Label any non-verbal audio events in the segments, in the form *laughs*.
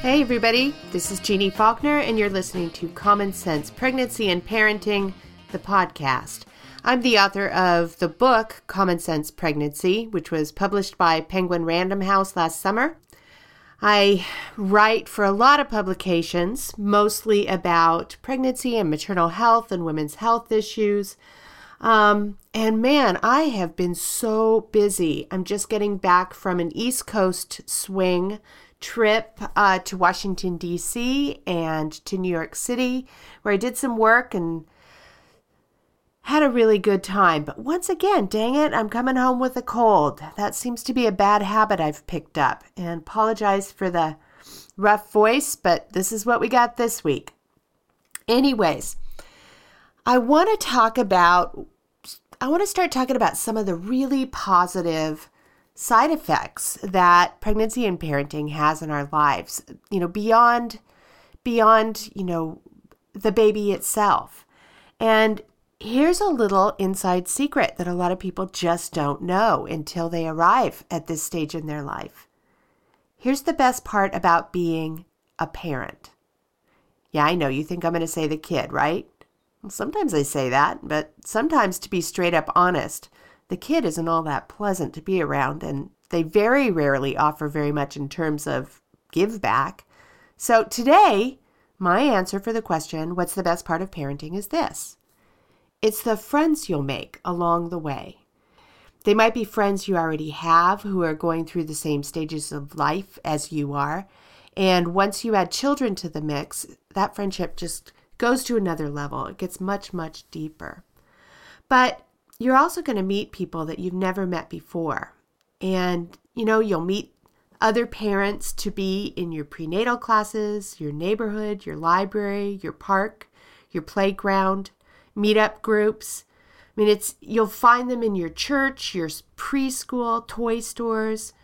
Hey, everybody, this is Jeannie Faulkner, and you're listening to Common Sense Pregnancy and Parenting, the podcast. I'm the author of the book Common Sense Pregnancy, which was published by Penguin Random House last summer. I write for a lot of publications, mostly about pregnancy and maternal health and women's health issues. Um, and man, I have been so busy. I'm just getting back from an East Coast swing trip uh, to Washington, D.C. and to New York City, where I did some work and had a really good time. But once again, dang it, I'm coming home with a cold. That seems to be a bad habit I've picked up. And apologize for the rough voice, but this is what we got this week. Anyways, I want to talk about I want to start talking about some of the really positive side effects that pregnancy and parenting has in our lives you know beyond beyond you know the baby itself. And here's a little inside secret that a lot of people just don't know until they arrive at this stage in their life. Here's the best part about being a parent. Yeah i know you think i'm going to say the kid right? Well, sometimes i say that but sometimes to be straight up honest the kid isn't all that pleasant to be around, and they very rarely offer very much in terms of give back. So today, my answer for the question, what's the best part of parenting, is this it's the friends you'll make along the way. They might be friends you already have who are going through the same stages of life as you are. And once you add children to the mix, that friendship just goes to another level. It gets much, much deeper. But you're also going to meet people that you've never met before. And, you know, you'll meet other parents to be in your prenatal classes, your neighborhood, your library, your park, your playground, meetup groups. I mean, it's you'll find them in your church, your preschool, toy stores.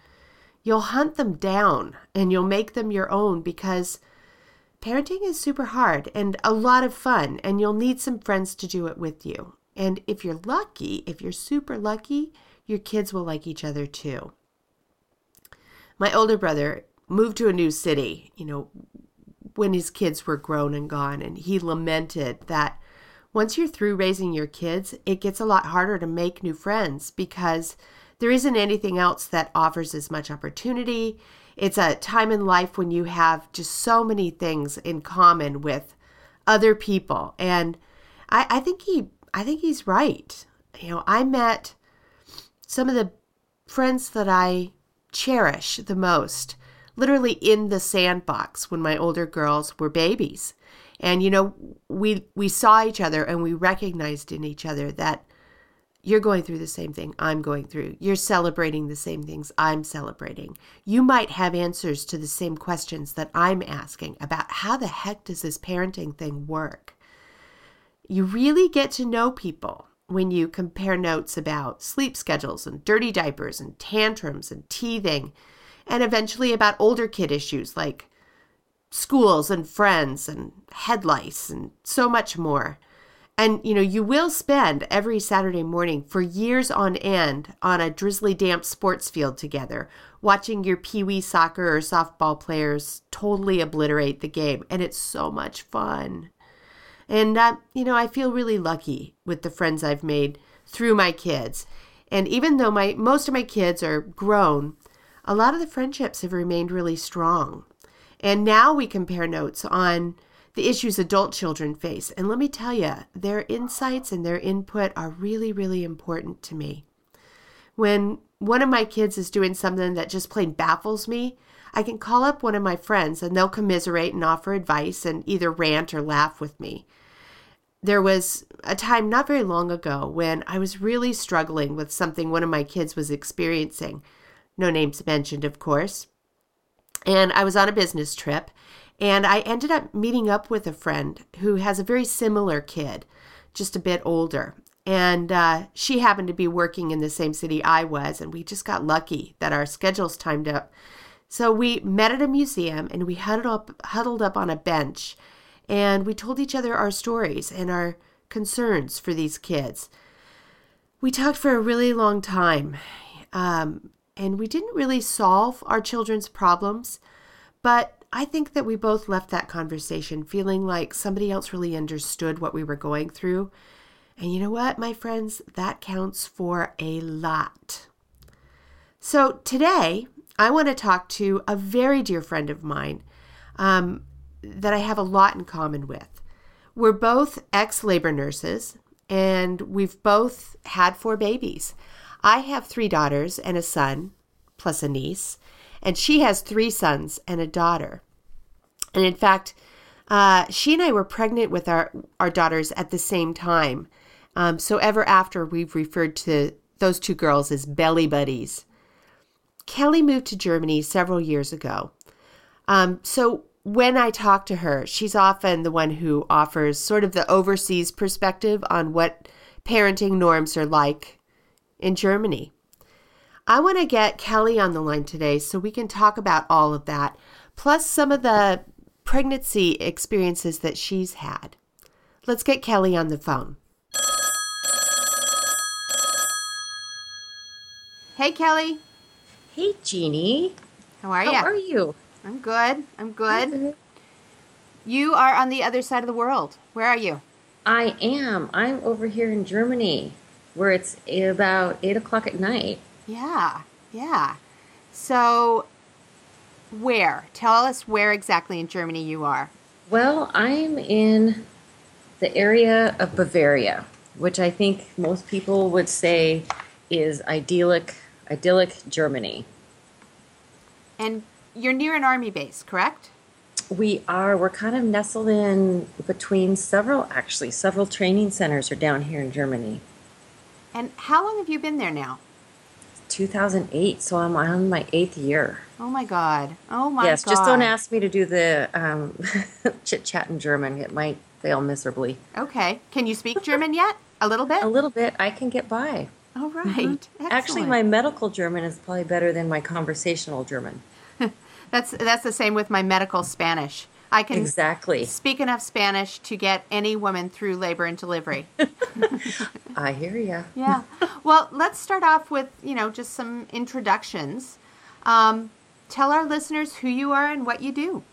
You'll hunt them down and you'll make them your own because parenting is super hard and a lot of fun, and you'll need some friends to do it with you. And if you're lucky, if you're super lucky, your kids will like each other too. My older brother moved to a new city, you know, when his kids were grown and gone, and he lamented that once you're through raising your kids, it gets a lot harder to make new friends because there isn't anything else that offers as much opportunity. It's a time in life when you have just so many things in common with other people. And I, I think he I think he's right. You know, I met some of the friends that I cherish the most literally in the sandbox when my older girls were babies. And you know, we we saw each other and we recognized in each other that you're going through the same thing I'm going through. You're celebrating the same things I'm celebrating. You might have answers to the same questions that I'm asking about how the heck does this parenting thing work? You really get to know people when you compare notes about sleep schedules and dirty diapers and tantrums and teething, and eventually about older kid issues like schools and friends and head lice and so much more. And you know, you will spend every Saturday morning for years on end on a drizzly damp sports field together, watching your pee wee soccer or softball players totally obliterate the game. And it's so much fun. And, uh, you know, I feel really lucky with the friends I've made through my kids. And even though my most of my kids are grown, a lot of the friendships have remained really strong. And now we compare notes on the issues adult children face. And let me tell you, their insights and their input are really, really important to me. When one of my kids is doing something that just plain baffles me, I can call up one of my friends and they'll commiserate and offer advice and either rant or laugh with me. There was a time not very long ago when I was really struggling with something one of my kids was experiencing. No names mentioned, of course. And I was on a business trip and I ended up meeting up with a friend who has a very similar kid, just a bit older. And uh, she happened to be working in the same city I was, and we just got lucky that our schedules timed up. So we met at a museum and we huddled up, huddled up on a bench and we told each other our stories and our concerns for these kids. We talked for a really long time um, and we didn't really solve our children's problems, but I think that we both left that conversation feeling like somebody else really understood what we were going through. And you know what, my friends? That counts for a lot. So today, I want to talk to a very dear friend of mine um, that I have a lot in common with. We're both ex labor nurses, and we've both had four babies. I have three daughters and a son, plus a niece, and she has three sons and a daughter. And in fact, uh, she and I were pregnant with our, our daughters at the same time. Um, so ever after, we've referred to those two girls as belly buddies. Kelly moved to Germany several years ago. Um, so when I talk to her, she's often the one who offers sort of the overseas perspective on what parenting norms are like in Germany. I want to get Kelly on the line today so we can talk about all of that, plus some of the pregnancy experiences that she's had. Let's get Kelly on the phone. Hey, Kelly. Hey, Jeannie. How are you? How you? are you? I'm good. I'm good. You are on the other side of the world. Where are you? I am. I'm over here in Germany, where it's about eight o'clock at night. Yeah. Yeah. So, where? Tell us where exactly in Germany you are. Well, I'm in the area of Bavaria, which I think most people would say is idyllic, idyllic Germany. And you're near an army base, correct? We are. We're kind of nestled in between several, actually, several training centers are down here in Germany. And how long have you been there now? 2008, so I'm on my eighth year. Oh my God. Oh my yes, God. just don't ask me to do the um, *laughs* chit chat in German. It might fail miserably. Okay. Can you speak German yet? A little bit? A little bit, I can get by. All right. Mm-hmm. Actually, my medical German is probably better than my conversational German. *laughs* That's that's the same with my medical Spanish. I can Exactly. speak enough Spanish to get any woman through labor and delivery. *laughs* I hear ya. yeah. Well, let's start off with you know just some introductions. Um, tell our listeners who you are and what you do.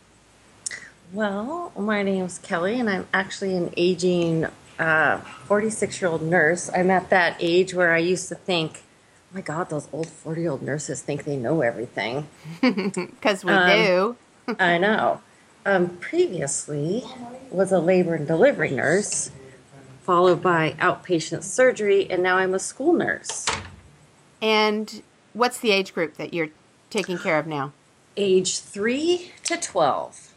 Well, my name's Kelly, and I'm actually an aging 46 year old nurse. I'm at that age where I used to think, oh my God, those old 40 year old nurses think they know everything. *laughs* Because we Um, do. *laughs* I know. Um, previously was a labor and delivery nurse, followed by outpatient surgery, and now I'm a school nurse. And what's the age group that you're taking care of now? Age 3 to 12.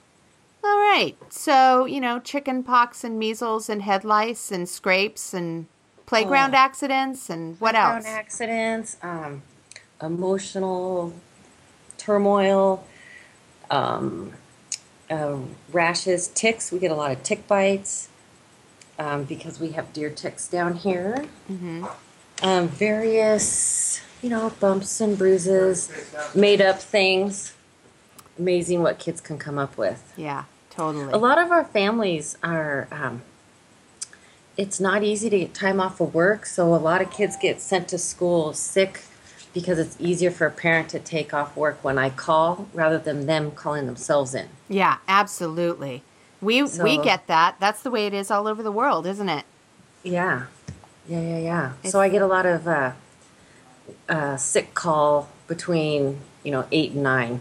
All right. So, you know, chicken pox and measles and head lice and scrapes and playground Oh. accidents and what Background else? accidents, um, emotional turmoil, um, uh, rashes, ticks. We get a lot of tick bites um, because we have deer ticks down here. hmm Um, various, you know, bumps and bruises, made up things. Amazing what kids can come up with. Yeah, totally. A lot of our families are, um, it's not easy to get time off of work, so a lot of kids get sent to school sick because it's easier for a parent to take off work when I call rather than them calling themselves in. Yeah, absolutely. We we get that. That's the way it is all over the world, isn't it? Yeah, yeah, yeah, yeah. It's- so I get a lot of uh, uh, sick call between, you know, eight and nine.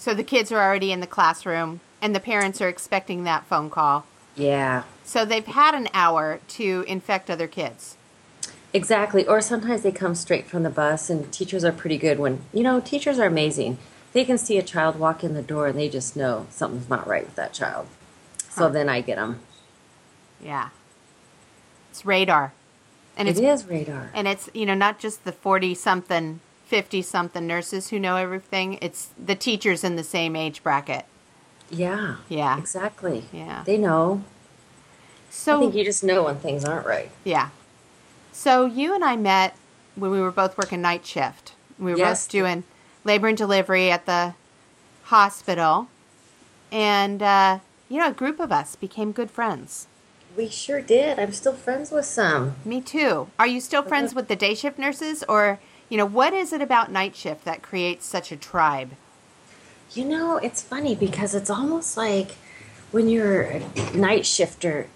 So the kids are already in the classroom and the parents are expecting that phone call. Yeah, So they've had an hour to infect other kids. Exactly. Or sometimes they come straight from the bus, and teachers are pretty good when, you know, teachers are amazing. They can see a child walk in the door and they just know something's not right with that child. So Huh. then I get them. Yeah. It's radar. And It it's is radar. and it's, you know, not just the 40 something, 50 something nurses who know everything. It's the teachers in the same age bracket. Yeah. Yeah. Exactly. Yeah. They know. So I think you just know when things aren't right. Yeah. So you and I met when we were both working night shift. We were Yes. both doing labor and delivery at the hospital. And, uh, you know, a group of us became good friends. We sure did. I'm still friends with some. Me too. Are you still friends with the day shift nurses? Or, you know, what is it about night shift that creates such a tribe? You know, it's funny because it's almost like when you're a night shifter,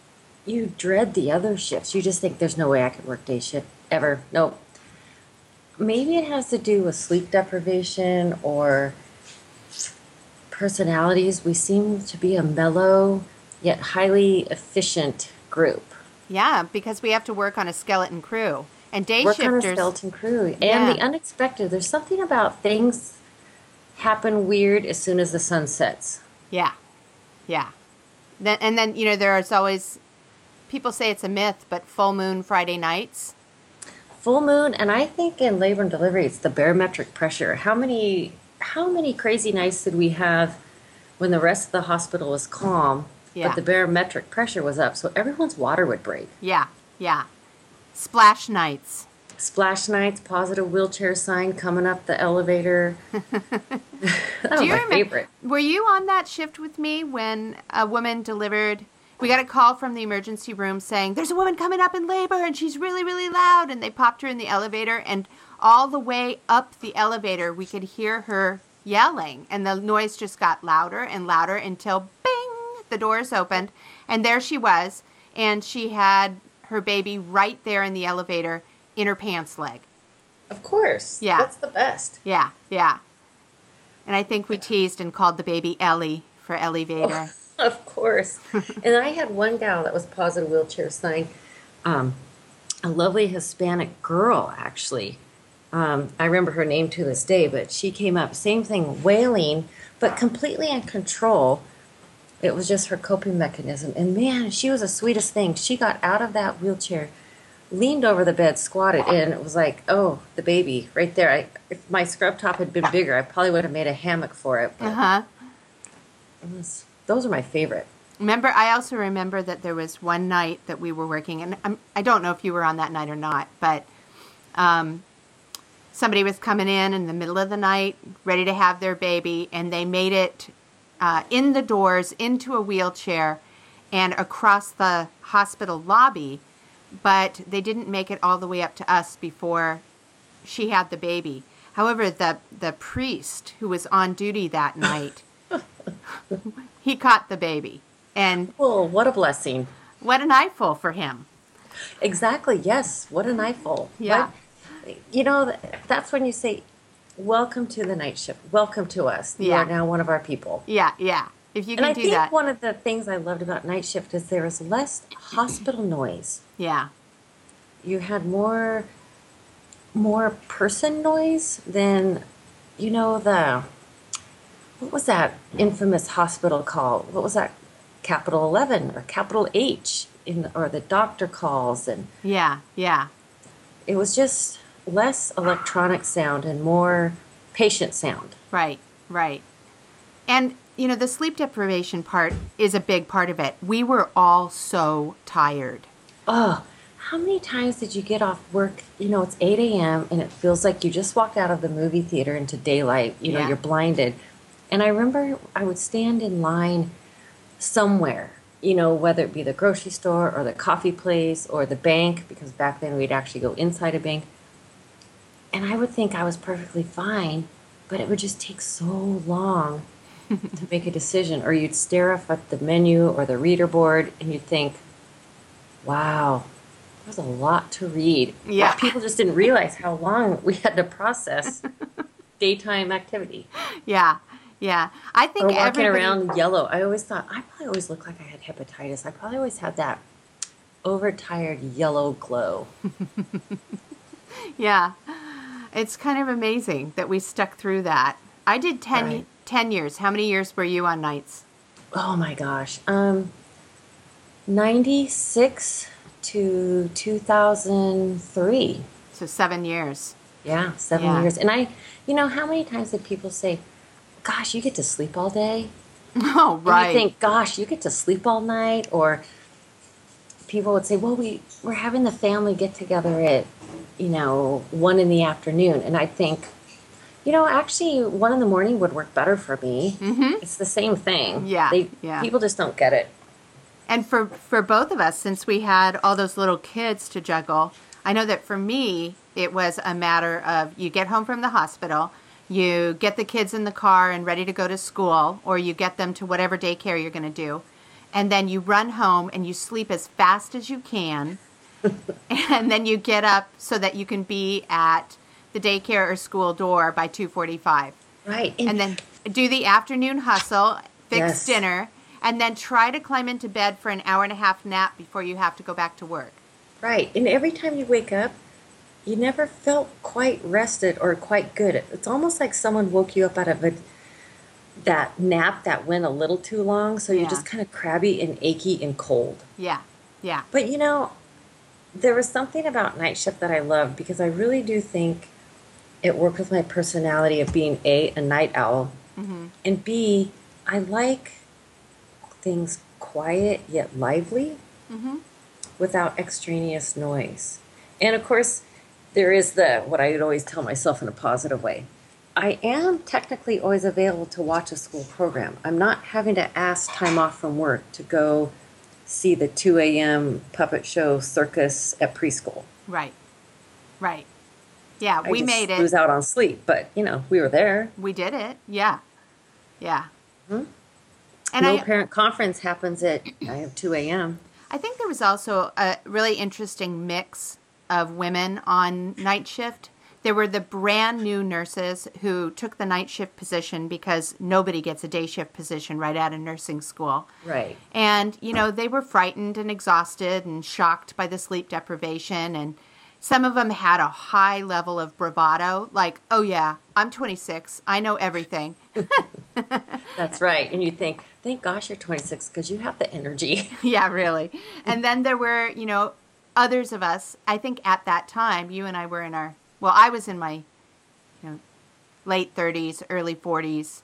you dread the other shifts. You just think there's no way I could work day shift ever. Nope. Maybe it has to do with sleep deprivation or personalities. We seem to be a mellow yet highly efficient group. Yeah, because we have to work on a skeleton crew. And day work shifters on a skeleton crew. And Yeah. the unexpected. There's something about things happen weird as soon as the sun sets. Yeah. Yeah. Then and then, you know, there's always people say it's a myth, but full moon Friday nights. Full moon, and I think in labor and delivery, it's the barometric pressure. How many how many crazy nights did we have when the rest of the hospital was calm, Yeah. but the barometric pressure was up, so everyone's water would break. Yeah. Yeah. Splash nights. Splash nights, positive wheelchair sign coming up the elevator. *laughs* that was Do you my remember favorite. Were you on that shift with me when a woman delivered we got a call from the emergency room saying there's a woman coming up in labor and she's really really loud and they popped her in the elevator and all the way up the elevator we could hear her yelling and the noise just got louder and louder until bing the doors opened and there she was and she had her baby right there in the elevator in her pants leg. Of course. Yeah. That's the best. Yeah, yeah. And I think we teased and called the baby Ellie for Ellie Vader. *laughs* Of course. *laughs* and I had one gal that was positive wheelchair sign, um, a lovely Hispanic girl, actually. Um, I remember her name to this day, but she came up, same thing, wailing, but completely in control. It was just her coping mechanism. And man, she was the sweetest thing. She got out of that wheelchair, leaned over the bed, squatted in. It was like, oh, the baby right there. I, if my scrub top had been bigger, I probably would have made a hammock for it. Uh huh. those are my favorite. Remember, I also remember that there was one night that we were working, and I'm, I don't know if you were on that night or not, but um, somebody was coming in in the middle of the night, ready to have their baby, and they made it uh, in the doors into a wheelchair and across the hospital lobby, but they didn't make it all the way up to us before she had the baby. However, the the priest who was on duty that *laughs* night, he caught the baby, and Oh, what a blessing. what an eyeful for him. Exactly. Yes. What an eyeful. Yeah. What- you know, that's when you say, "Welcome to the night shift. Welcome to us. You Yeah. are now one of our people." Yeah, yeah. If you can and I do think that, one of the things I loved about night shift is there was less hospital noise. yeah, You had more, more person noise than, you know, the what was that infamous hospital call? What was that? Capital Eleven or Capital H in or the doctor calls and yeah, yeah, it was just less electronic sound and more patient sound. right, right. And you know, the sleep deprivation part is a big part of it. We were all so tired. Oh, how many times did you get off work? You know, it's 8 a.m. and it feels like you just walked out of the movie theater into daylight. You know, Yeah. you're blinded. And I remember I would stand in line somewhere, you know, whether it be the grocery store or the coffee place or the bank, because back then we'd actually go inside a bank. And I would think I was perfectly fine, but it would just take so long *laughs* to make a decision. Or you'd stare up at the menu or the reader board and you'd think, wow, there's a lot to read. Yeah. But people just didn't realize how long we had to process *laughs* daytime activity. Yeah, yeah. I think Or walking everybody, around yellow. I always thought, I probably always looked like I had hepatitis. I probably always had that overtired yellow glow. *laughs* Yeah, it's kind of amazing that we stuck through that. I did 10, Right. 10 years. How many years were you on nights? Oh my gosh. Um, 96 to 2003. So seven years. Yeah, seven Yeah. years. And I, you know, how many times did people say, gosh, you get to sleep all day? *laughs* Oh, And right. you think, gosh, you get to sleep all night? Or people would say, well, we, we're having the family get together at, you know, one in the afternoon. And I think, you know, actually, one in the morning would work better for me. Mhm. It's the same thing. Yeah, They, yeah. People just don't get it. And for for both of us, since we had all those little kids to juggle, I know that for me it was a matter of you get home from the hospital, You get the kids in the car and ready to go to school, or you get them to whatever daycare you're going to do. And then you run home and you sleep as fast as you can. *laughs* and then you get up so that you can be at the daycare or school door by 2:45. Right. And then do the afternoon hustle, fix Yes. dinner, and then try to climb into bed for an hour and a half nap before you have to go back to work. Right. And every time you wake up, you never felt quite rested or quite good. It's almost like someone woke you up out of a that nap that went a little too long, so you're Yeah. just kind of crabby and achy and cold. Yeah. Yeah. But you know, there was something about night shift that I loved because I really do think it worked with my personality of being A, a night owl, Mm-hmm. and B, I like things quiet yet lively Mm-hmm. without extraneous noise. And of course, there is the what I would always tell myself in a positive way. I am technically always available to watch a school program. I'm not having to ask time off from work to go see the 2 a.m. puppet show circus at preschool. Right. Right. Yeah, I we made it. lose out on sleep, but you know, we were there. We did it. Yeah. Yeah. Hmm? And no I, parent conference happens at I have 2 a.m. I think there was also a really interesting mix of women on night shift. There were the brand new nurses who took the night shift position because nobody gets a day shift position right out of nursing school. Right. And, you know, they were frightened and exhausted and shocked by the sleep deprivation. And some of them had a high level of bravado, like, oh, yeah, I'm 26. I know everything. *laughs* That's right. And you think, thank gosh you're 26 because you have the energy. *laughs* yeah, really. And then there were, you know, others of us, I think at that time, you and I were in our, well, I was in my, you know, late 30s, early 40s.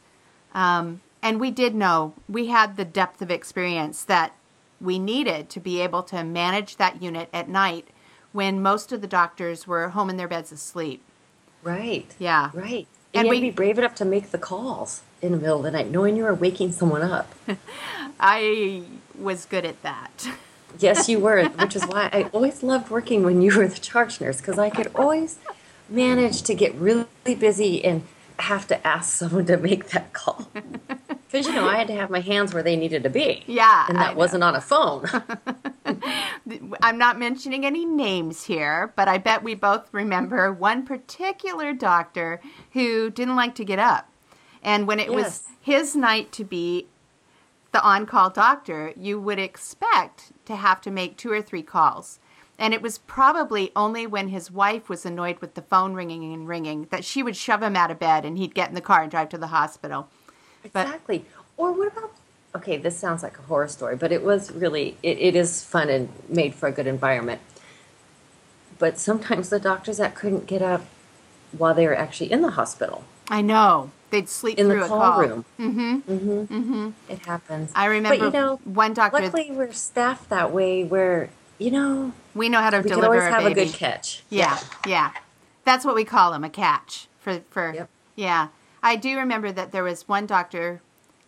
Um, and we did know, we had the depth of experience that we needed to be able to manage that unit at night when most of the doctors were home in their beds asleep. Right. Yeah. Right. And And, you we- be brave enough to make the calls in the middle of the night, knowing you were waking someone up. *laughs* I was good at that. yes, you were, *laughs* which is why I always loved working when you were the charge nurse because I could always manage to get really busy and have to ask someone to make that call. *laughs* Because, you know, I had to have my hands where they needed to be. Yeah, And that wasn't on a phone. *laughs* I'm not mentioning any names here, but I bet we both remember one particular doctor who didn't like to get up. And when it was his night to be the on call doctor, you would expect to have to make two or three calls. And it was probably only when his wife was annoyed with the phone ringing and ringing that she would shove him out of bed and he'd get in the car and drive to the hospital. But- Exactly. Or what about? Okay, this sounds like a horror story, but it was really it, it is fun and made for a good environment. But sometimes the doctors that couldn't get up while they were actually in the hospital I know. They'd sleep in through the a call, call. room. Mm-hmm. Mm-hmm. Mm-hmm. It happens. I remember But you know, one doctor. luckily we're staffed that way where you know we know how to we can deliver always a have baby. a good catch. Yeah, yeah. That's what we call them, a catch. For for Yep. yeah. I do remember that there was one doctor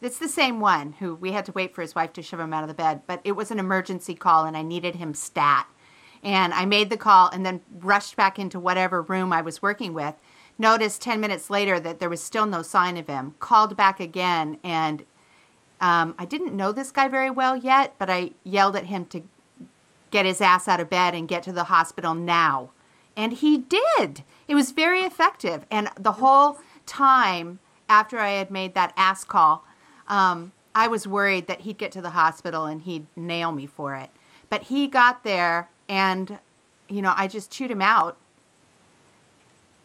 it's the same one who we had to wait for his wife to shove him out of the bed, but it was an emergency call and I needed him stat. And I made the call and then rushed back into whatever room I was working with. Noticed 10 minutes later that there was still no sign of him. Called back again and um, I didn't know this guy very well yet, but I yelled at him to get his ass out of bed and get to the hospital now. And he did. It was very effective. And the whole time after I had made that ass call, um, I was worried that he'd get to the hospital and he'd nail me for it. But he got there and, you know, I just chewed him out.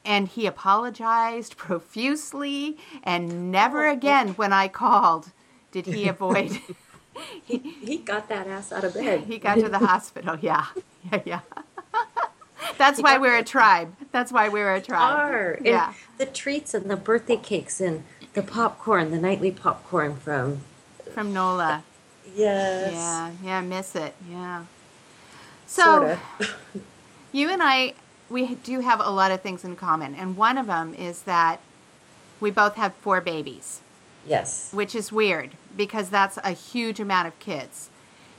And he apologized *laughs* profusely. And never again, when I called, did he *laughs* avoid. He, he got that ass out of bed. He got to the hospital. *laughs* Yeah, yeah, yeah. *laughs* That's why we're a tribe. That's why we're a tribe. are. Yeah. the treats and the birthday cakes and the popcorn, the nightly popcorn from From NOLA. Yes. Yeah, yeah, miss it. Yeah. So *laughs* you and I, we do have a lot of things in common, and one of them is that we both have four babies. Yes. which is weird because that's a huge amount of kids.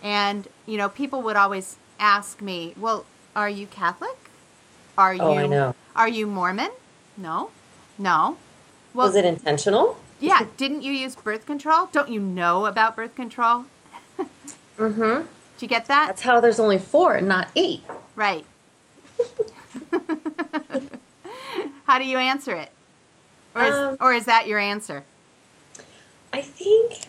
And, you know, people would always ask me, well, are you Catholic? Are you Oh, I know. are you Mormon? No. No. Well, Was it intentional? yeah. Didn't you use birth control? Don't you know about birth control? *laughs* Mm-hmm. Did you get that? That's how there's only four and not eight. Right. *laughs* How do you answer it? Or is, Um, or is that your answer? I think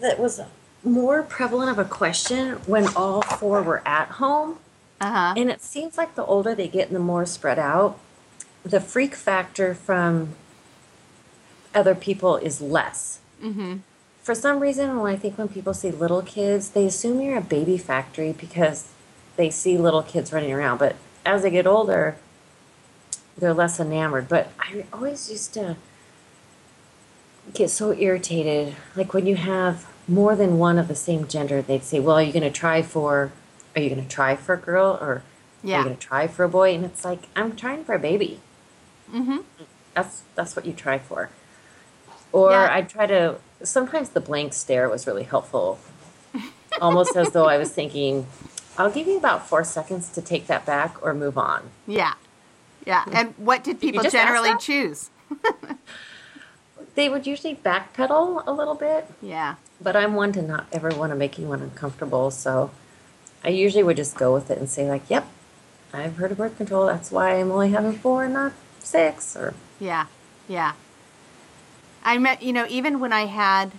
that was more prevalent of a question when all four were at home. Uh huh. And it seems like the older they get and the more spread out, the freak factor from other people is less. Mm-hmm. For some reason, when I think when people see little kids, they assume you're a baby factory because they see little kids running around. But as they get older, they're less enamored. But I always used to get so irritated. Like when you have more than one of the same gender, they'd say, Well, are you going to try for, are you going to try for a girl or are Yeah. you going to try for a boy? And it's like, I'm trying for a baby. Mm-hmm. That's that's what you try for. Or Yeah. I'd try to. Sometimes the blank stare was really helpful, *laughs* almost as though I was thinking, "I'll give you about four seconds to take that back or move on." Yeah. Yeah. And what did people ask generally choose? *laughs* They would usually backpedal a little bit, Yeah. but I'm one to not ever want to make anyone uncomfortable, so I usually would just go with it and say like, "Yep, I've heard of birth control. That's why I'm only having four and not six. Or Yeah. Yeah. I met, you know, even when I had,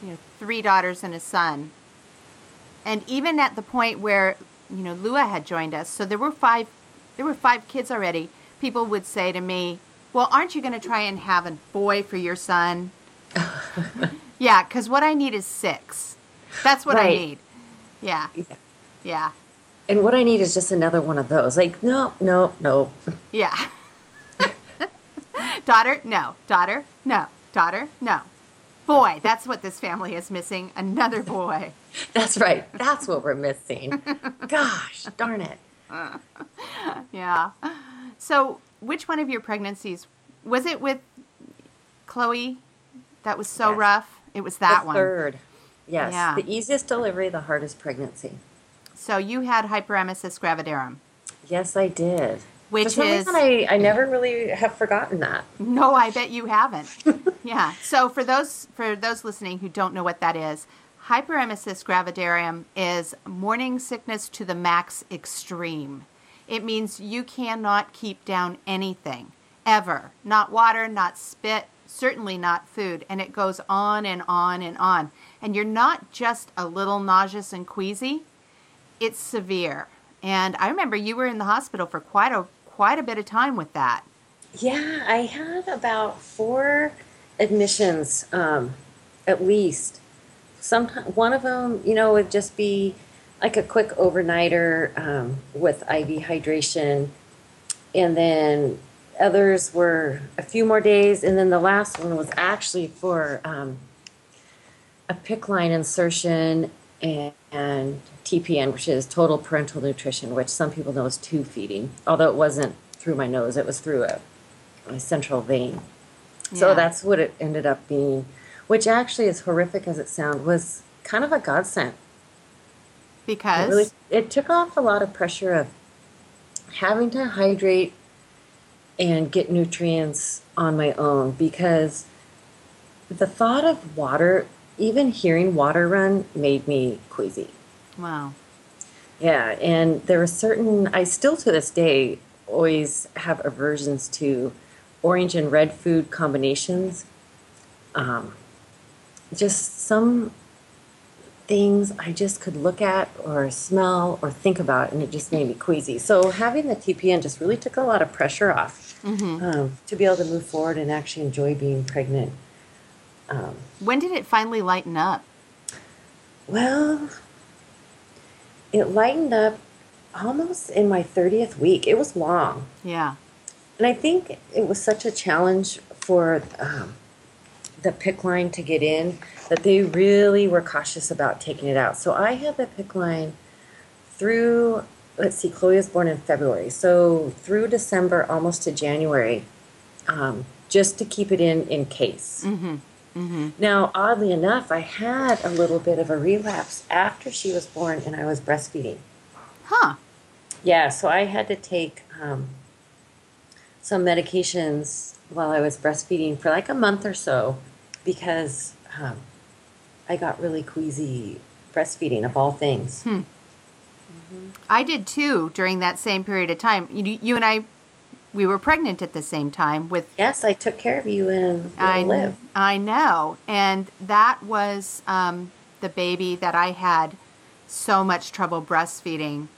you know, three daughters and a son, and even at the point where, you know, Lua had joined us, so there were five, there were five kids already. People would say to me, "Well, aren't you going to try and have a boy for your son?" *laughs* yeah, because what I need is six. That's what I Right. need. Yeah. Yeah. and what I need is just another one of those. Like, no, no, no. Yeah. *laughs* daughter, no. Daughter, no. Daughter, no. Boy, that's what this family is missing. Another boy. *laughs* That's right. That's what we're missing. Gosh, darn it. Yeah. So, which one of your pregnancies was it with Chloe? That was so Yes. rough. It was that the one. Third. Yes. Yeah. The easiest delivery, the hardest pregnancy. So you had hyperemesis gravidarum. Yes, I did. Which For is- reason, I, I never really have forgotten that. No, I bet you haven't. *laughs* yeah. So for those for those listening who don't know what that is, hyperemesis gravidarum is morning sickness to the max extreme. It means you cannot keep down anything ever. Not water, not spit, certainly not food, and it goes on and on and on. And you're not just a little nauseous and queasy. It's severe. And I remember you were in the hospital for quite a quite a bit of time with that. Yeah, I had about four admissions, um, at least. Sometimes one of them, you know, would just be like a quick overnighter um, with IV hydration, and then others were a few more days, and then the last one was actually for um, a PICC line insertion and, and TPN, which is total parenteral nutrition, which some people know is tube feeding, although it wasn't through my nose, it was through a, a central vein. So Yeah. that's what it ended up being, which actually, as horrific as it sounds, was kind of a godsend. It Because really it took off a lot of pressure of having to hydrate and get nutrients on my own because the thought of water, even hearing water run, made me queasy. wow. Yeah, and there were certain, I still to this day always have aversions to orange and red food combinations. Um, just some things I just could look at or smell or think about, and it just made me queasy. So having the TPN just really took a lot of pressure off um, to be able to move forward and actually enjoy being pregnant. Um, When did it finally lighten up? Well, it lightened up almost in my 30th week. It was long. Yeah. And I think it was such a challenge for um, the PICC line to get in that they really were cautious about taking it out. So I had the PICC line through, let's see, Chloe was born in February. So through December, almost to January, um, just to keep it in in case. Now, oddly enough, I had a little bit of a relapse after she was born and I was breastfeeding. Huh. Yeah, so I had to take um, some medications while I was breastfeeding for like a month or so because um, I got really queasy breastfeeding of all things. Hmm. I did too during that same period of time. You, you and I, we were pregnant at the same time with. Yes, I took care of you and I live. I know, and that was um, the baby that I had so much trouble breastfeeding,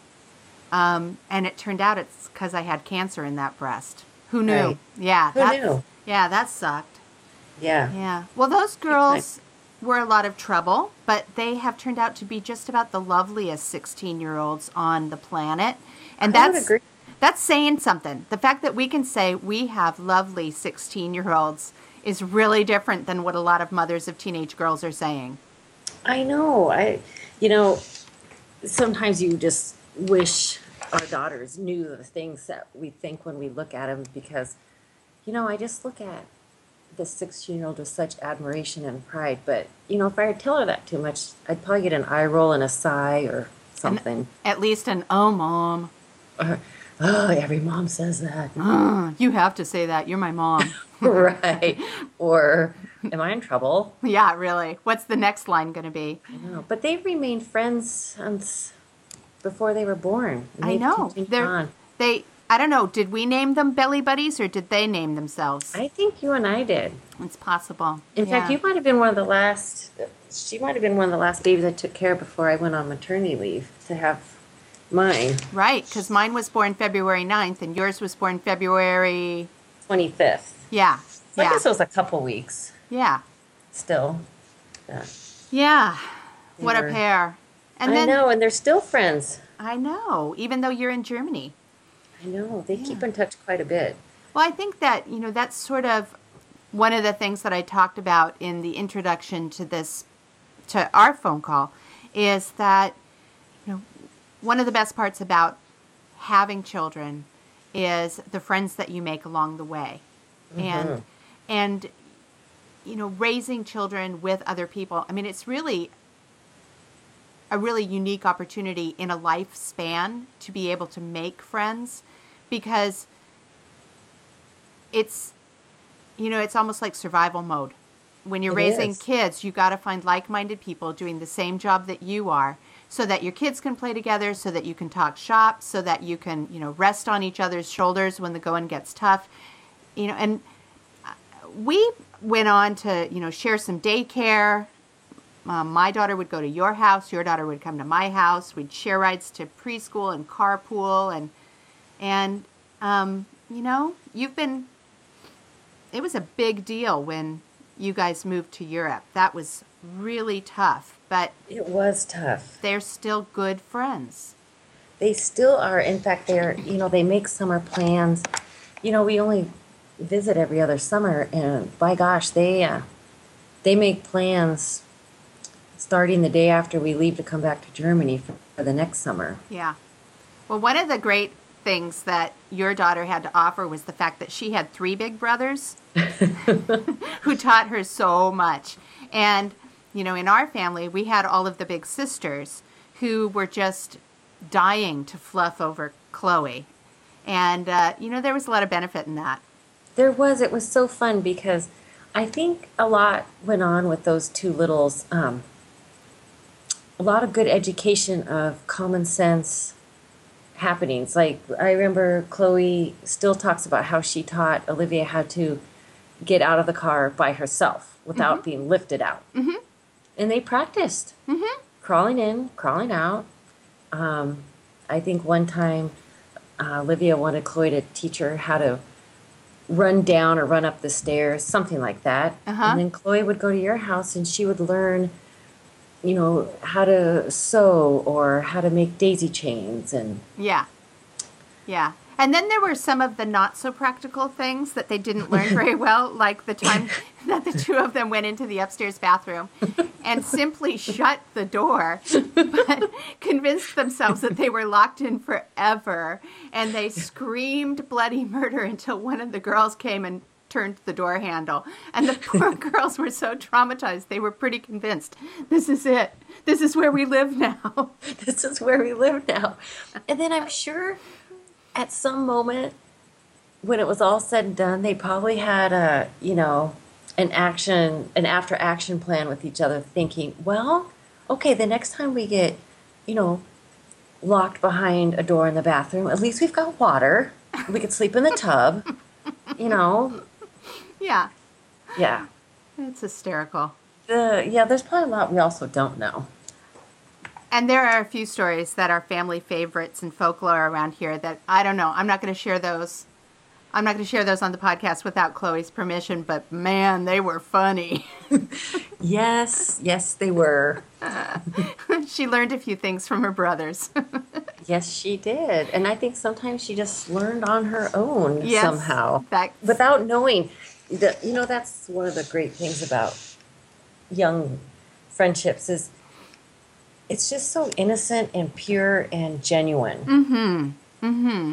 um, and it turned out it's because I had cancer in that breast. Who knew? Right. Yeah, Who that, knew? Yeah, that sucked. Yeah. Yeah. Well, those girls were a lot of trouble, but they have turned out to be just about the loveliest 16 year olds on the planet. And I that's that's saying something. The fact that we can say we have lovely 16 year olds is really different than what a lot of mothers of teenage girls are saying. I know. I, you know, sometimes you just wish our daughters knew the things that we think when we look at them because, you know, I just look at the 16 year old with such admiration and pride. But, you know, if I tell her that too much, I'd probably get an eye roll and a sigh or something. At least an oh mom. Or, oh, every mom says that. Uh, you have to say that. You're my mom. *laughs* *laughs* right. Or, am I in trouble? yeah, really. What's the next line going to be? I know. But they've remained friends since before they were born. I know. They're, on. they I don't know, did we name them belly buddies or did they name themselves? I think you and I did. it's possible. In fact, you might have been one of the last. She might have been one of the last babies I took care of before I went on maternity leave to have mine. Right, because mine was born February 9th and yours was born February. Twenty fifth. Yeah. So I Yeah. guess it was a couple weeks Yeah. still. Yeah. Yeah. What a pair. And I then know, and they're still friends. I know, even though you're in Germany. I know they keep in touch quite a bit. Well, I think that, you know, that's sort of one of the things that I talked about in the introduction to this, to our phone call, is that, you know, one of the best parts about having children is the friends that you make along the way. And, mm-hmm. and, you know, raising children with other people. I mean, it's really a really unique opportunity in a lifespan to be able to make friends because it's you know it's almost like survival mode when you're It raising is. kids you got to find like-minded people doing the same job that you are so that your kids can play together so that you can talk shop so that you can you know rest on each other's shoulders when the going gets tough you know and uh, we went on to you know share some daycare um, my daughter would go to your house your daughter would come to my house we'd share rides to preschool and carpool and and um, you know you've been it was a big deal when you guys moved to europe that was really tough but It was tough. they're still good friends They still are. In fact, they're you know they make summer plans. You know, we only visit every other summer, and by gosh, they uh, they make plans starting the day after we leave to come back to Germany for, for the next summer. Yeah. Well, one of the great things that your daughter had to offer was the fact that she had three big brothers *laughs* who taught her so much. And, you know, in our family, we had all of the big sisters who were just dying to fluff over Chloe. And, uh, you know, there was a lot of benefit in that. There was. It was so fun because I think a lot went on with those two littles. Um, a lot of good education of common sense happenings. Like I remember Chloe still talks about how she taught Olivia how to get out of the car by herself without being lifted out. Mm-hmm. And they practiced Mm-hmm. crawling in, crawling out. Um, I think one time uh, Olivia wanted Chloe to teach her how to run down or run up the stairs, something like that. Uh-huh. And then Chloe would go to your house and she would learn, you know, how to sew or how to make daisy chains and Yeah. Yeah. And then there were some of the not so practical things that they didn't learn very *laughs* well, like the time *laughs* that the two of them went into the upstairs bathroom and simply shut the door, but *laughs* convinced themselves that they were locked in forever. And they screamed bloody murder until one of the girls came and turned the door handle. And the *laughs* poor girls were so traumatized, they were pretty convinced this is it. This is where we live now. *laughs* this is where we live now. And then I'm sure at some moment when it was all said and done, they probably had a, you know, an action, an after action plan with each other, thinking, well, okay, the next time we get, you know, locked behind a door in the bathroom, at least we've got water. We could sleep in the tub, you know. Yeah. Yeah. It's hysterical. The yeah, there's probably a lot we also don't know. And there are a few stories that are family favorites and folklore around here that I don't know. I'm not going to share those. I'm not going to share those on the podcast without Chloe's permission, but man, they were funny. *laughs* yes, yes, they were. *laughs* she learned a few things from her brothers. *laughs* yes, she did. And I think sometimes she just learned on her own Yes, somehow that's- without knowing. The, you know, that's one of the great things about young friendships is it's just so innocent and pure and genuine. Hmm. Hmm.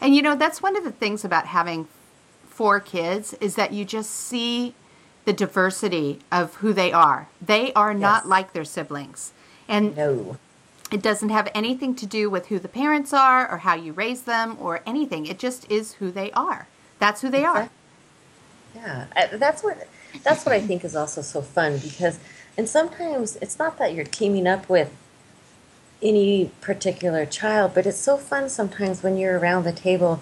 And you know, that's one of the things about having four kids is that you just see the diversity of who they are. They are not Yes. like their siblings. And No. it doesn't have anything to do with who the parents are or how you raise them or anything. It just is who they are. That's who they are. Yeah, that's what that's what I think is also so fun because, and sometimes it's not that you're teaming up with any particular child, but it's so fun sometimes when you're around the table,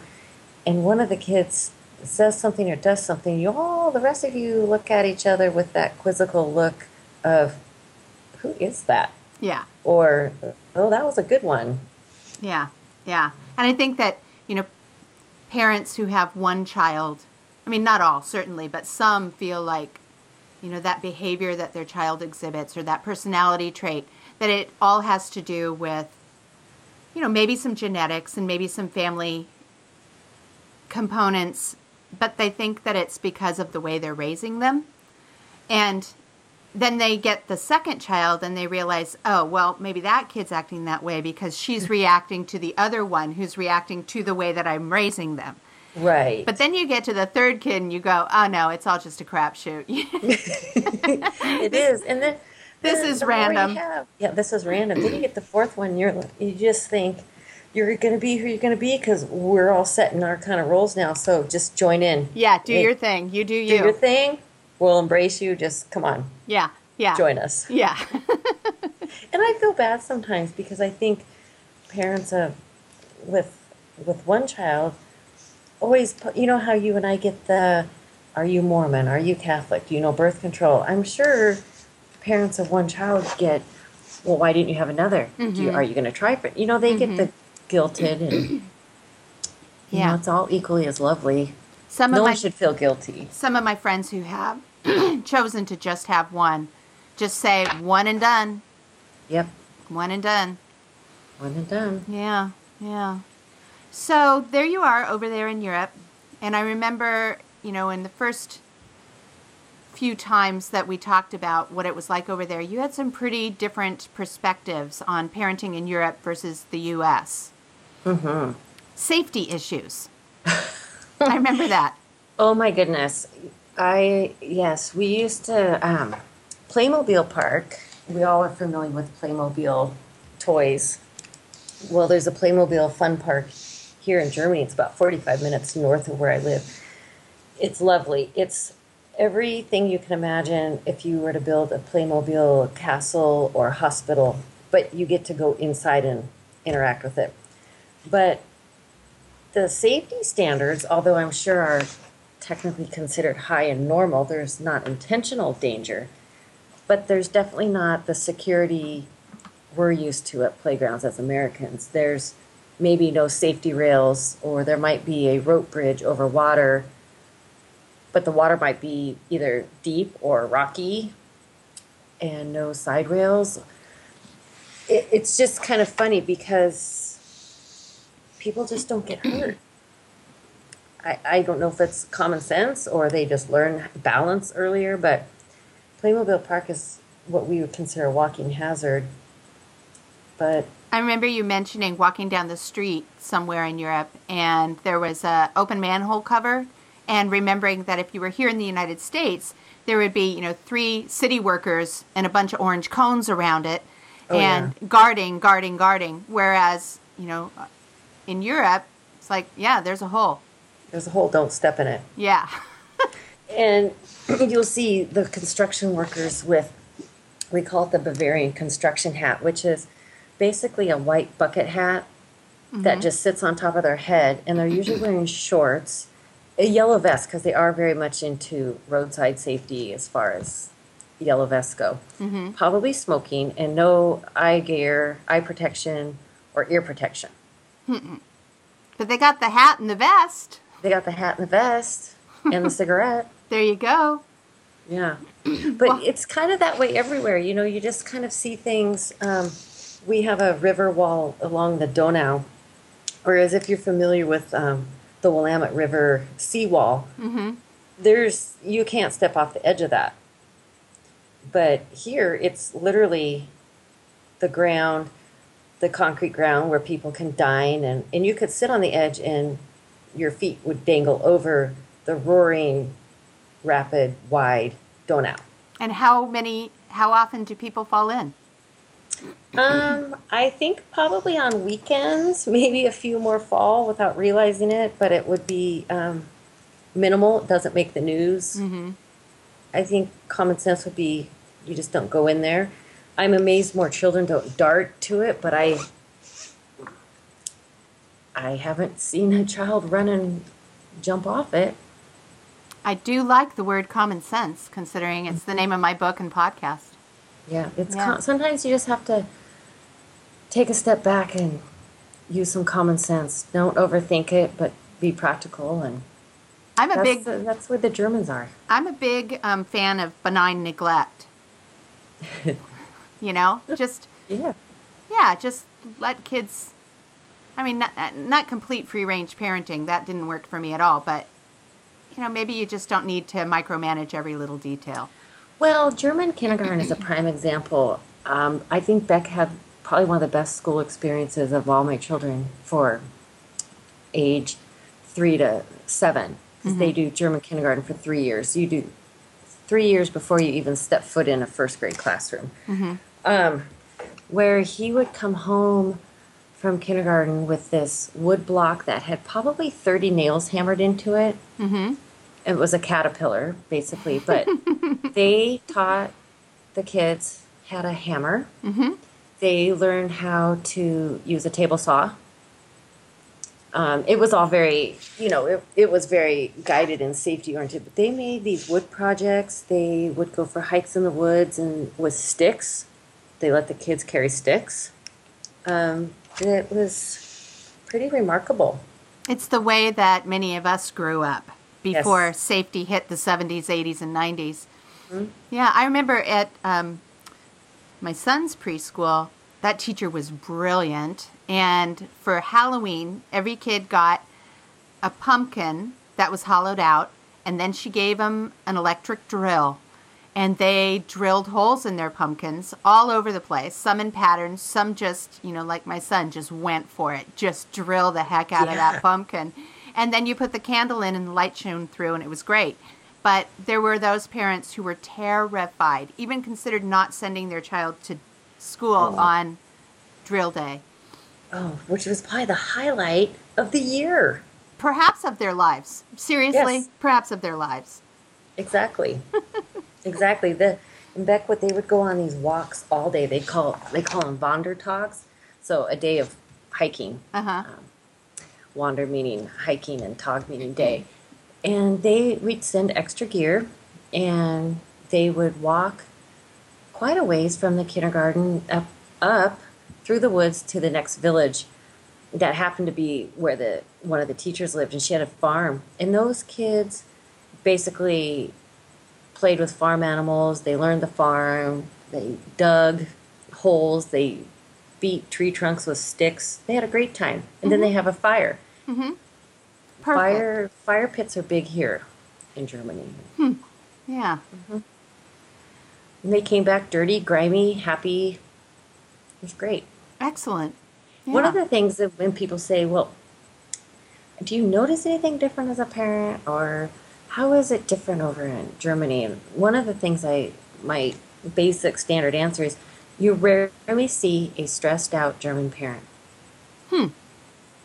and one of the kids says something or does something, you all the rest of you look at each other with that quizzical look of, who is that? Yeah. Or, oh, that was a good one. Yeah, yeah. And I think that, you know, parents who have one child, I mean, not all, certainly, but some feel like, you know, that behavior that their child exhibits or that personality trait, that it all has to do with, you know, maybe some genetics and maybe some family components, but they think that it's because of the way they're raising them. And then they get the second child and they realize, oh, well, maybe that kid's acting that way because she's *laughs* reacting to the other one who's reacting to the way that I'm raising them. Right. But then you get to the third kid and you go, oh, no, it's all just a crapshoot. *laughs* it is, and then This is random. have- yeah, this is random. then you get the fourth one. You're you just think you're going to be who you're going to be because we're all set in our kind of roles now. So just join in. yeah, do your thing. You do Do your thing. We'll embrace you. Just come on, Yeah, yeah. join us. Yeah. *laughs* And I feel bad sometimes because I think parents of with with one child always put, you know how you and I get the are you Mormon? Are you Catholic? Do you know birth control? I'm sure parents of one child get well why didn't you have another? Mm-hmm. you, are you going to try for it? You know they get the guilted and *clears throat* you Yeah. know it's all equally as lovely. Some no of my one should feel guilty. some of my friends who have *clears throat* chosen to just have one just say one and done. Yep. One and done. One and done. Yeah, yeah. So there you are over there in Europe. And I remember, you know, in the first few times that we talked about what it was like over there, you had some pretty different perspectives on parenting in Europe versus the US. Mm-hmm. Safety issues. I remember that. *laughs* Oh my goodness. I yes, we used to um, Playmobil Park. We all are familiar with Playmobil toys. Well, there's a Playmobil Fun Park here in Germany. It's about 45 minutes north of where I live. It's lovely. It's everything you can imagine if you were to build a Playmobil castle or hospital, but you get to go inside and interact with it. But the safety standards, although I'm sure are technically considered high and normal, there's not intentional danger, but there's definitely not the security we're used to at playgrounds as Americans. There's maybe no safety rails, or there might be a rope bridge over water, but the water might be either deep or rocky, and no side rails. It, it's just kind of funny because people just don't get hurt. I, I don't know if it's common sense or they just learn balance earlier, but Playmobil Park is what we would consider a walking hazard. But I remember you mentioning walking down the street somewhere in Europe and there was a open manhole cover and remembering that if you were here in the United States there would be, you know, three city workers and a bunch of orange cones around it Oh, and guarding, guarding, guarding whereas, you know, in Europe it's like, yeah, there's a hole. There's a hole, don't step in it. Yeah. *laughs* And you'll see the construction workers with, we call it the Bavarian construction hat, which is basically a white bucket hat that just sits on top of their head. And they're usually *clears throat* wearing shorts, a yellow vest, because they are very much into roadside safety as far as yellow vests go. Probably smoking and no eye gear, eye protection, or ear protection. But they got the hat and the vest. They got the hat and the vest and the *laughs* cigarette. There you go. Yeah. *clears throat* But it's kind of that way everywhere. You know, you just kind of see things. Um, we have a river wall along the Donau, whereas if you're familiar with um, the Willamette River seawall, there's you can't step off the edge of that. But here, it's literally the ground, the concrete ground where people can dine, and, and you could sit on the edge and your feet would dangle over the roaring, rapid, wide Donau. And how many, how often do people fall in? Um, I think probably on weekends, maybe a few more fall without realizing it, but it would be um, minimal. It doesn't make the news. Mm-hmm. I think common sense would be you just don't go in there. I'm amazed more children don't dart to it, but I I haven't seen a child run and jump off it. I do like the word common sense, considering it's the name of my book and podcast. Yeah, it's Yeah. Com- sometimes you just have to take a step back and use some common sense. Don't overthink it, but be practical and I'm a that's big, the, that's where the Germans are. I'm a big um, fan of benign neglect. *laughs* you know, just Yeah. yeah, just let kids. I mean, not, not complete free range parenting. That didn't work for me at all. But you know, maybe you just don't need to micromanage every little detail. Well, German kindergarten is a prime example. Um, I think Beck had probably one of the best school experiences of all my children for age three to 7 because They do German kindergarten for three years. You do three years before you even step foot in a first grade classroom. Um, where he would come home from kindergarten with this wood block that had probably 30 nails hammered into it Mm-hmm. It was a caterpillar basically but *laughs* they taught the kids how to hammer. Mm-hmm. they learned how to use a table saw. Um, it was all very you know it, it was very guided and safety oriented but they made these wood projects. They would go for hikes in the woods and with sticks. They let the kids carry sticks. Um, it was pretty remarkable. It's the way that many of us grew up before safety hit the 70s, 80s, and 90s. Yeah, I remember at um, my son's preschool, that teacher was brilliant. And for Halloween, every kid got a pumpkin that was hollowed out, and then she gave them an electric drill. And they drilled holes in their pumpkins all over the place, some in patterns, some just, you know, like my son, just went for it, just drill the heck out of that pumpkin. And then you put the candle in and the light shone through, and it was great. But there were those parents who were terrified, even considered not sending their child to school on drill day, oh which was probably the highlight of the year perhaps of their lives. Seriously, Yes. perhaps of their lives. Exactly. *laughs* exactly. The in Beckwood they would go on these walks all day. They call they call them Wandertags. So a day of hiking. Uh huh. Wander meaning hiking and Tag meaning day. And they we'd send extra gear and they would walk quite a ways from the kindergarten up up through the woods to the next village that happened to be where the one of the teachers lived and she had a farm. And those kids basically played with farm animals. They learned the farm. They dug holes. They beat tree trunks with sticks they had a great time and then they mm-hmm. have a fire mm-hmm. Perfect. fire fire pits are big here in germany Hmm. Yeah. Mm-hmm. and they came back dirty grimy happy it was great Excellent. One of the things that when people say, well, do you notice anything different as a parent or how is it different over in Germany? And one of the things I, my basic standard answer is you rarely see a stressed out German parent. Hmm.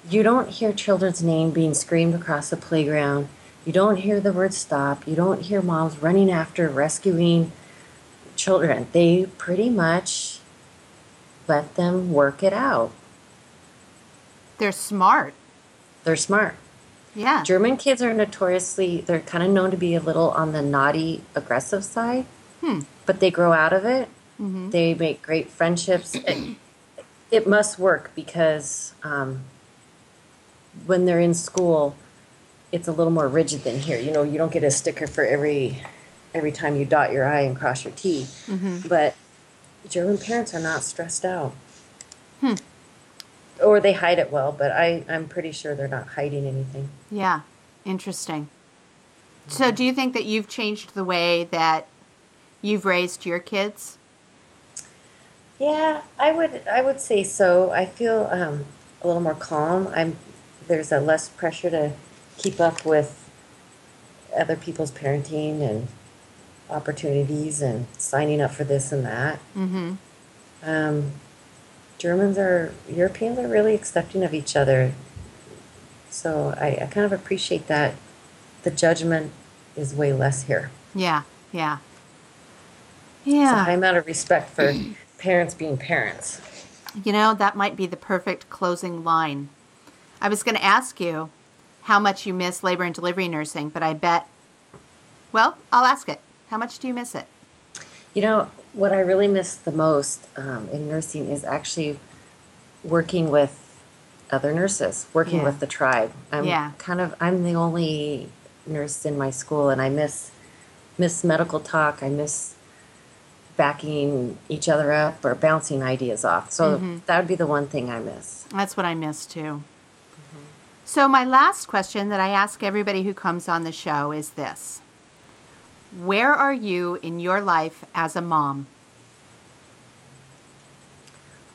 you don't hear children's name being screamed across the playground. You don't hear the word stop. You don't hear moms running after rescuing children. They pretty much let them work it out. They're smart. They're smart. Yeah. German kids are notoriously, they're kind of known to be a little on the naughty, aggressive side, Hmm. but they grow out of it. Mhm. They make great friendships. it, it must work because um, when they're in school, it's a little more rigid than here. You know, you don't get a sticker for every every time you dot your I and cross your T. Mhm. But German parents are not stressed out. Hmm. Or they hide it well, but I, I'm pretty sure they're not hiding anything. Yeah. Interesting. So, do you think that you've changed the way that you've raised your kids? Yeah, I would I would say so. I feel um, a little more calm. I'm there's a less pressure to keep up with other people's parenting and opportunities and signing up for this and that. Mm-hmm. Um, Germans are Europeans are really accepting of each other, so I, I kind of appreciate that. The judgment is way less here. Yeah. Yeah. It's a Yeah. high amount of respect for *clears throat* parents being parents. You know, that might be the perfect closing line. I was going to ask you how much you miss labor and delivery nursing, but I bet, well, I'll ask it. How much do you miss it? You know, what I really miss the most um, in nursing is actually working with other nurses, working Yeah. with the tribe. I'm Yeah. kind of I'm the only nurse in my school, and I miss miss medical talk. I miss backing each other up or bouncing ideas off. So Mm-hmm. that would be the one thing I miss. That's what I miss too. So, my last question that I ask everybody who comes on the show is this Where are you in your life as a mom?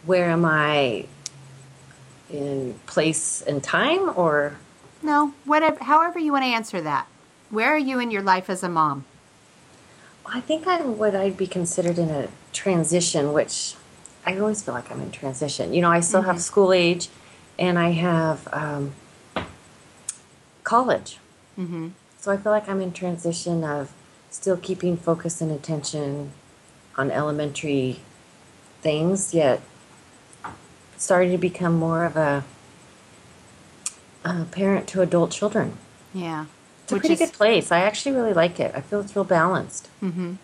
Where am I in place and time, or No, whatever, however you want to answer that. Where are you in your life as a mom? I think I'm what I'd be considered in a transition, which I always feel like I'm in transition. You know, I still have school age and I have um, college. Mm-hmm. So I feel like I'm in transition of still keeping focus and attention on elementary things, yet starting to become more of a, a parent to adult children. Yeah. It's a pretty good place. I actually really like it. I feel it's real balanced. Mm-hmm.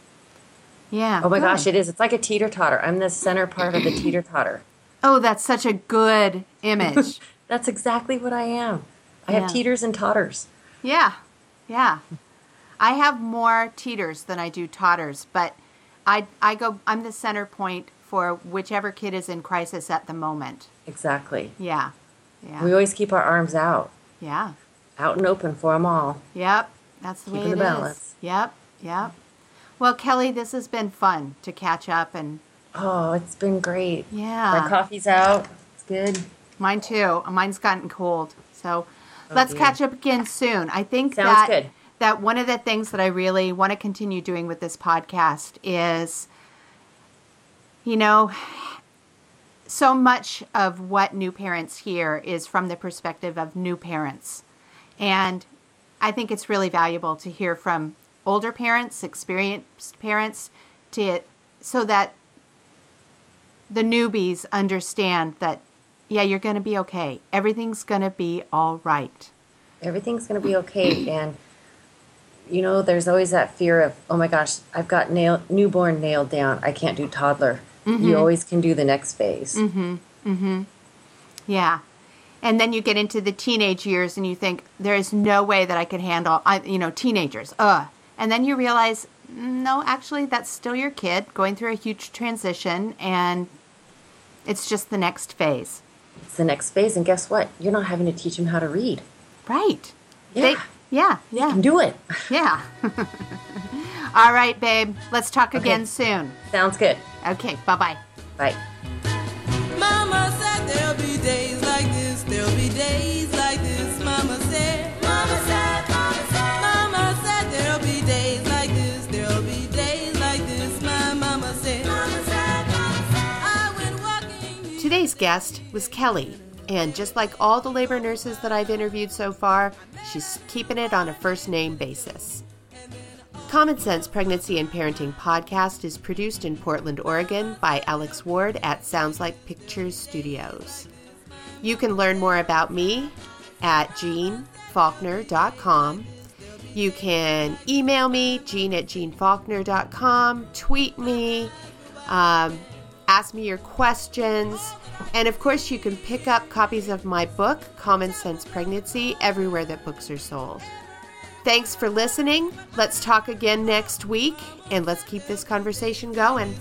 Yeah. Oh my good. gosh, it is. It's like a teeter totter. I'm the center part of the *clears throat* teeter totter. Oh, that's such a good image. *laughs* That's exactly what I am. I Yeah. have teeters and totters. yeah. Yeah. I have more teeters than I do totters, but I I go I'm the center point for whichever kid is in crisis at the moment. Exactly. Yeah. Yeah. We always keep our arms out, yeah. Out and open for them all. Yep. That's the way it the is. balance. Yep. Yep. Well, Kelly, this has been fun to catch up and Oh, it's been great. yeah. My coffee's out. It's good. Mine too. Mine's gotten cold. So oh, let's dear. catch up again soon. I think Sounds that good. that one of the things that I really want to continue doing with this podcast is you know so much of what new parents hear is from the perspective of new parents. And I think it's really valuable to hear from older parents, experienced parents to so that the newbies understand that yeah, you're going to be okay. Everything's going to be all right. Everything's going to be okay. And, you know, there's always that fear of, oh my gosh, I've got nail- newborn nailed down. I can't do toddler. You always can do the next phase. Mhm. Mhm. Yeah. And then you get into the teenage years and you think there is no way that I could handle I you know teenagers. Ugh. And then you realize no, actually that's still your kid going through a huge transition and it's just the next phase. It's the next phase. And guess what? You're not having to teach them how to read. Right. Yeah. yeah, You yeah. can do it. Yeah. *laughs* All right, babe. Let's talk again soon. Sounds good. Okay, bye-bye. Bye. Guest was Kelly. And just like all the labor nurses that I've interviewed so far, she's keeping it on a first name basis. Common Sense Pregnancy and Parenting podcast is produced in Portland, Oregon by Alex Ward at Sounds Like Pictures Studios. You can learn more about me at jeannefaulkner.com. You can email me, jeanne at jeannefaulkner.com, tweet me, um, ask me your questions, and of course, you can pick up copies of my book, Common Sense Pregnancy, everywhere that books are sold. Thanks for listening. Let's talk again next week and let's keep this conversation going.